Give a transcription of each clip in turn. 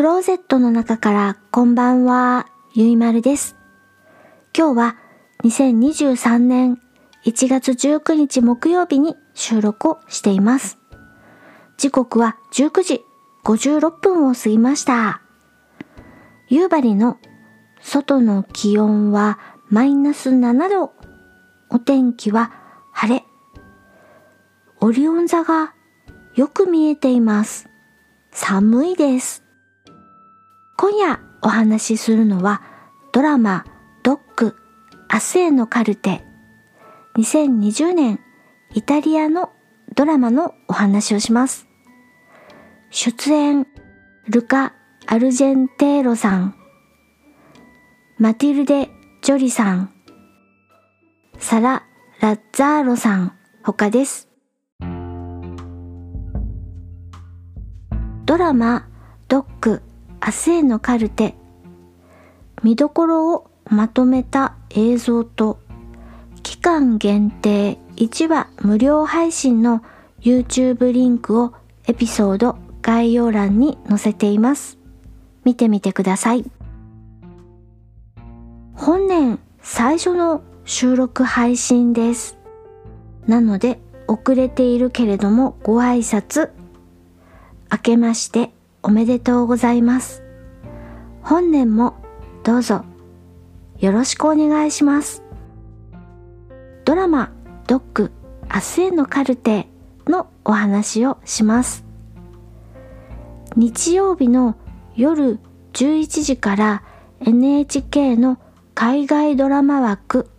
クローゼットの中からこんばんは、ゆいまるです。今日は2023年1月19日木曜日に収録をしています。時刻は19時56分を過ぎました。夕張の外の気温はマイナス7度。お天気は晴れ。オリオン座がよく見えています。寒いです。今夜お話しするのはドラマドッグ明日へのカルテ2020年イタリアのドラマのお話をします。出演ルカ・アルジェンテーロさんマティルデ・ジョリさんサラ・ラッザーロさん他です。ドラマドッグ明日へのカルテ見どころをまとめた映像と期間限定1話無料配信の YouTube リンクをエピソード概要欄に載せています。見てみてください。本年最初の収録配信です。なので遅れているけれどもご挨拶明けましておめでとうございます。本年もどうぞよろしくお願いします。ドラマドッグ明日へのカルテのお話をします。日曜日の夜11時から NHK の海外ドラマ枠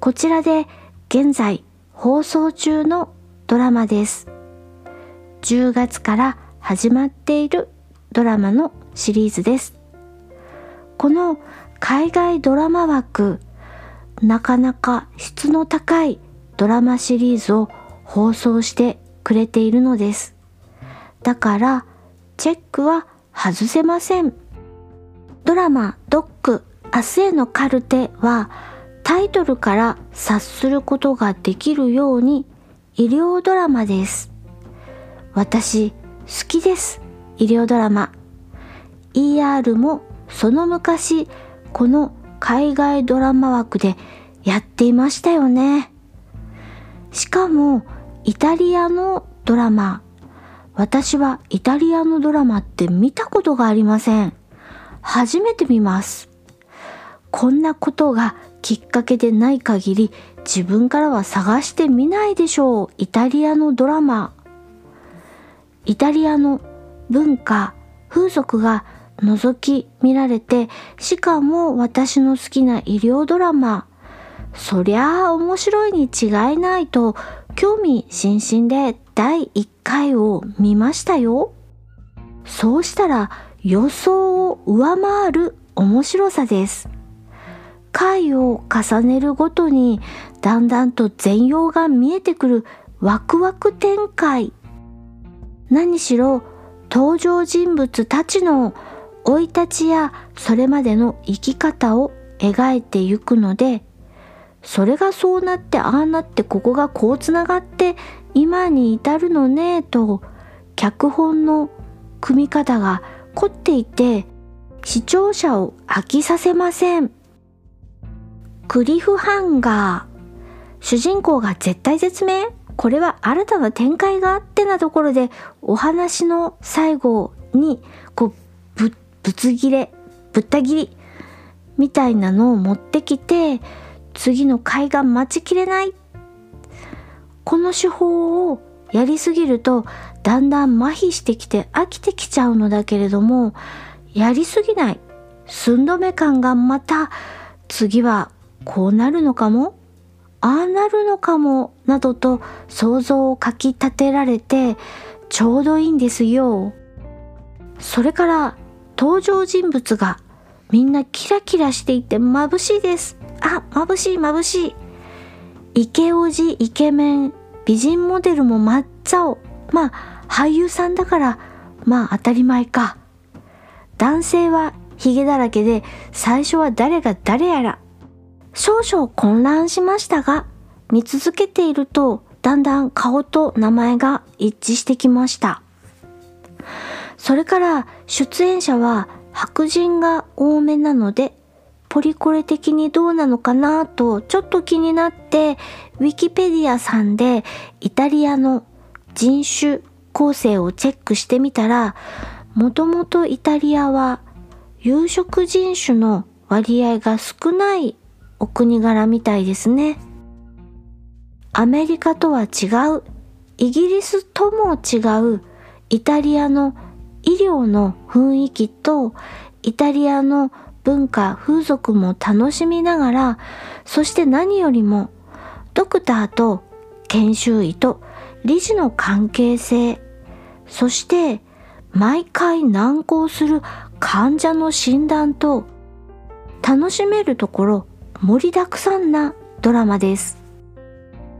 こちらで現在放送中のドラマです。10月から始まっているドラマのシリーズです。この海外ドラマ枠、なかなか質の高いドラマシリーズを放送してくれているのです。だから、チェックは外せません。ドラマドッグ明日へのカルテはタイトルから察することができるように医療ドラマです。私好きです。医療ドラマ。ER もその昔この海外ドラマ枠でやっていましたよね。しかもイタリアのドラマ。私はイタリアのドラマって見たことがありません。初めて見ます。こんなことがきっかけでない限り自分からは探してみないでしょう。イタリアのドラマ。イタリアの文化、風俗が覗き見られて、しかも私の好きな医療ドラマ。そりゃあ面白いに違いないと興味津々で第1回を見ましたよ。そうしたら予想を上回る面白さです。回を重ねるごとにだんだんと全容が見えてくるワクワク展開。何しろ登場人物たちの生い立ちやそれまでの生き方を描いてゆくのでそれがそうなってああなってここがこうつながって今に至るのねと脚本の組み方が凝っていて視聴者を飽きさせません。クリフハンガー。主人公が絶対絶命？これは新たな展開があってなところでお話の最後にこうぶぶつ切れぶった切りみたいなのを持ってきて次の回が待ちきれない。この手法をやりすぎるとだんだん麻痺してきて飽きてきちゃうのだけれどもやりすぎない。寸止め感がまた次はこうなるのかも？ああなるのかもなどと想像をかき立てられてちょうどいいんですよ。それから登場人物がみんなキラキラしていて眩しいです。あ、眩しい眩しい。イケオジイケメン美人モデルも真っ青。まあ俳優さんだからまあ当たり前か。男性はヒゲだらけで最初は誰が誰やら少々混乱しましたが、見続けていると、だんだん顔と名前が一致してきました。それから出演者は白人が多めなのでポリコレ的にどうなのかなとちょっと気になってウィキペディアさんでイタリアの人種構成をチェックしてみたらもともとイタリアは有色人種の割合が少ないお国柄みたいですね。アメリカとは違う、イギリスとも違うイタリアの医療の雰囲気とイタリアの文化、風俗も楽しみながら、そして何よりもドクターと研修医と理事の関係性、そして毎回難航する患者の診断と楽しめるところ盛りだくさんなドラマです。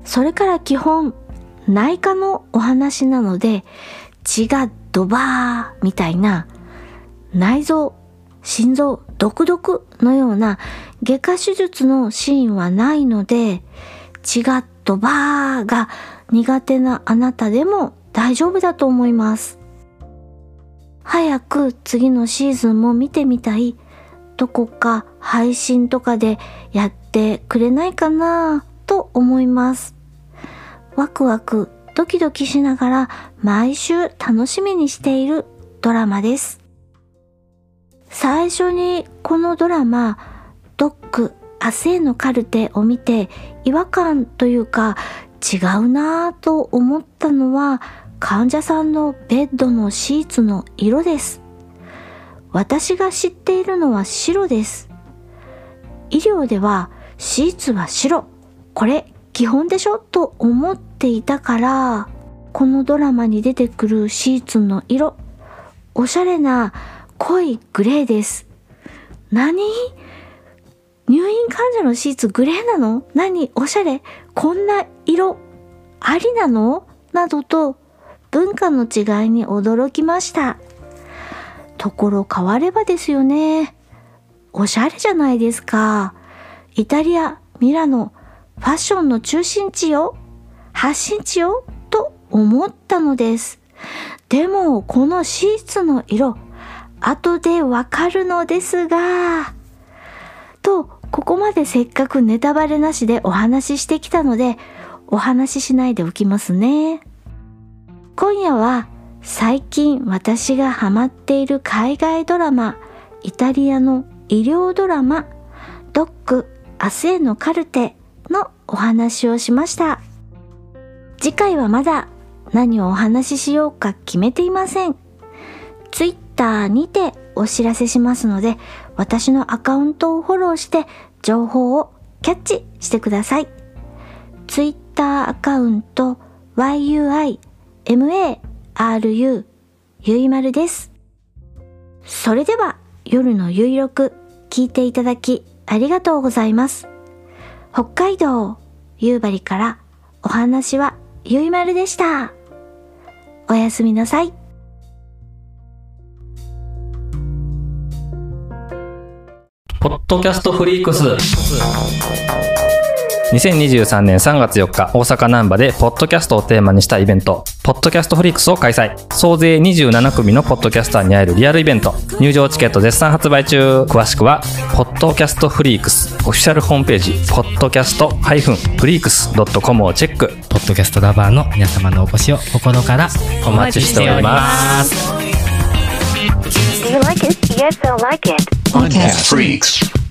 それから基本内科のお話なので血がドバーみたいな内臓、心臓、毒々のような外科手術のシーンはないので血がドバーが苦手なあなたでも大丈夫だと思います。早く次のシーズンも見てみたい。どこか配信とかでやってくれないかなと思います。ワクワクドキドキしながら毎週楽しみにしているドラマです。最初にこのドラマ、ドック、明日へのカルテを見て違和感というか違うなぁと思ったのは患者さんのベッドのシーツの色です。私が知っているのは白です。医療ではシーツは白。これ基本でしょ？と思っていたから、このドラマに出てくるシーツの色、おしゃれな濃いグレーです。何？入院患者のシーツグレーなの？何？おしゃれこんな色ありなの？などと文化の違いに驚きました。ところ変わればですよね。おしゃれじゃないですか。イタリア、ミラノ、ファッションの中心地よ。発信地よ。と思ったのです。でも、このシーツの色、後でわかるのですが、と、ここまでせっかくネタバレなしでお話ししてきたので、お話ししないでおきますね。今夜は最近私がハマっている海外ドラマ、イタリアの医療ドラマ、ドック明日へのカルテのお話をしました。次回はまだ何をお話ししようか決めていません。ツイッターにてお知らせしますので、私のアカウントをフォローして情報をキャッチしてください。ツイッターアカウント yuima RU ゆいまるです。それでは夜のゆいろく聞いていただきありがとうございます。北海道夕張からお話はゆいまるでした。おやすみなさい。ポッドキャストフリークス。2023年3月4日、大阪南波で、ポッドキャストをテーマにしたイベント、ポッドキャストフリークスを開催。総勢27組のポッドキャスターに会えるリアルイベント。入場チケット絶賛発売中。詳しくは、ポッドキャストフリークス、オフィシャルホームページ、ポッドキャストフリークス .com をチェック。ポッドキャストラバーの皆様のお越しを心からお待ちしております。Do you like it? Yes, I like it. Podcast Freaks.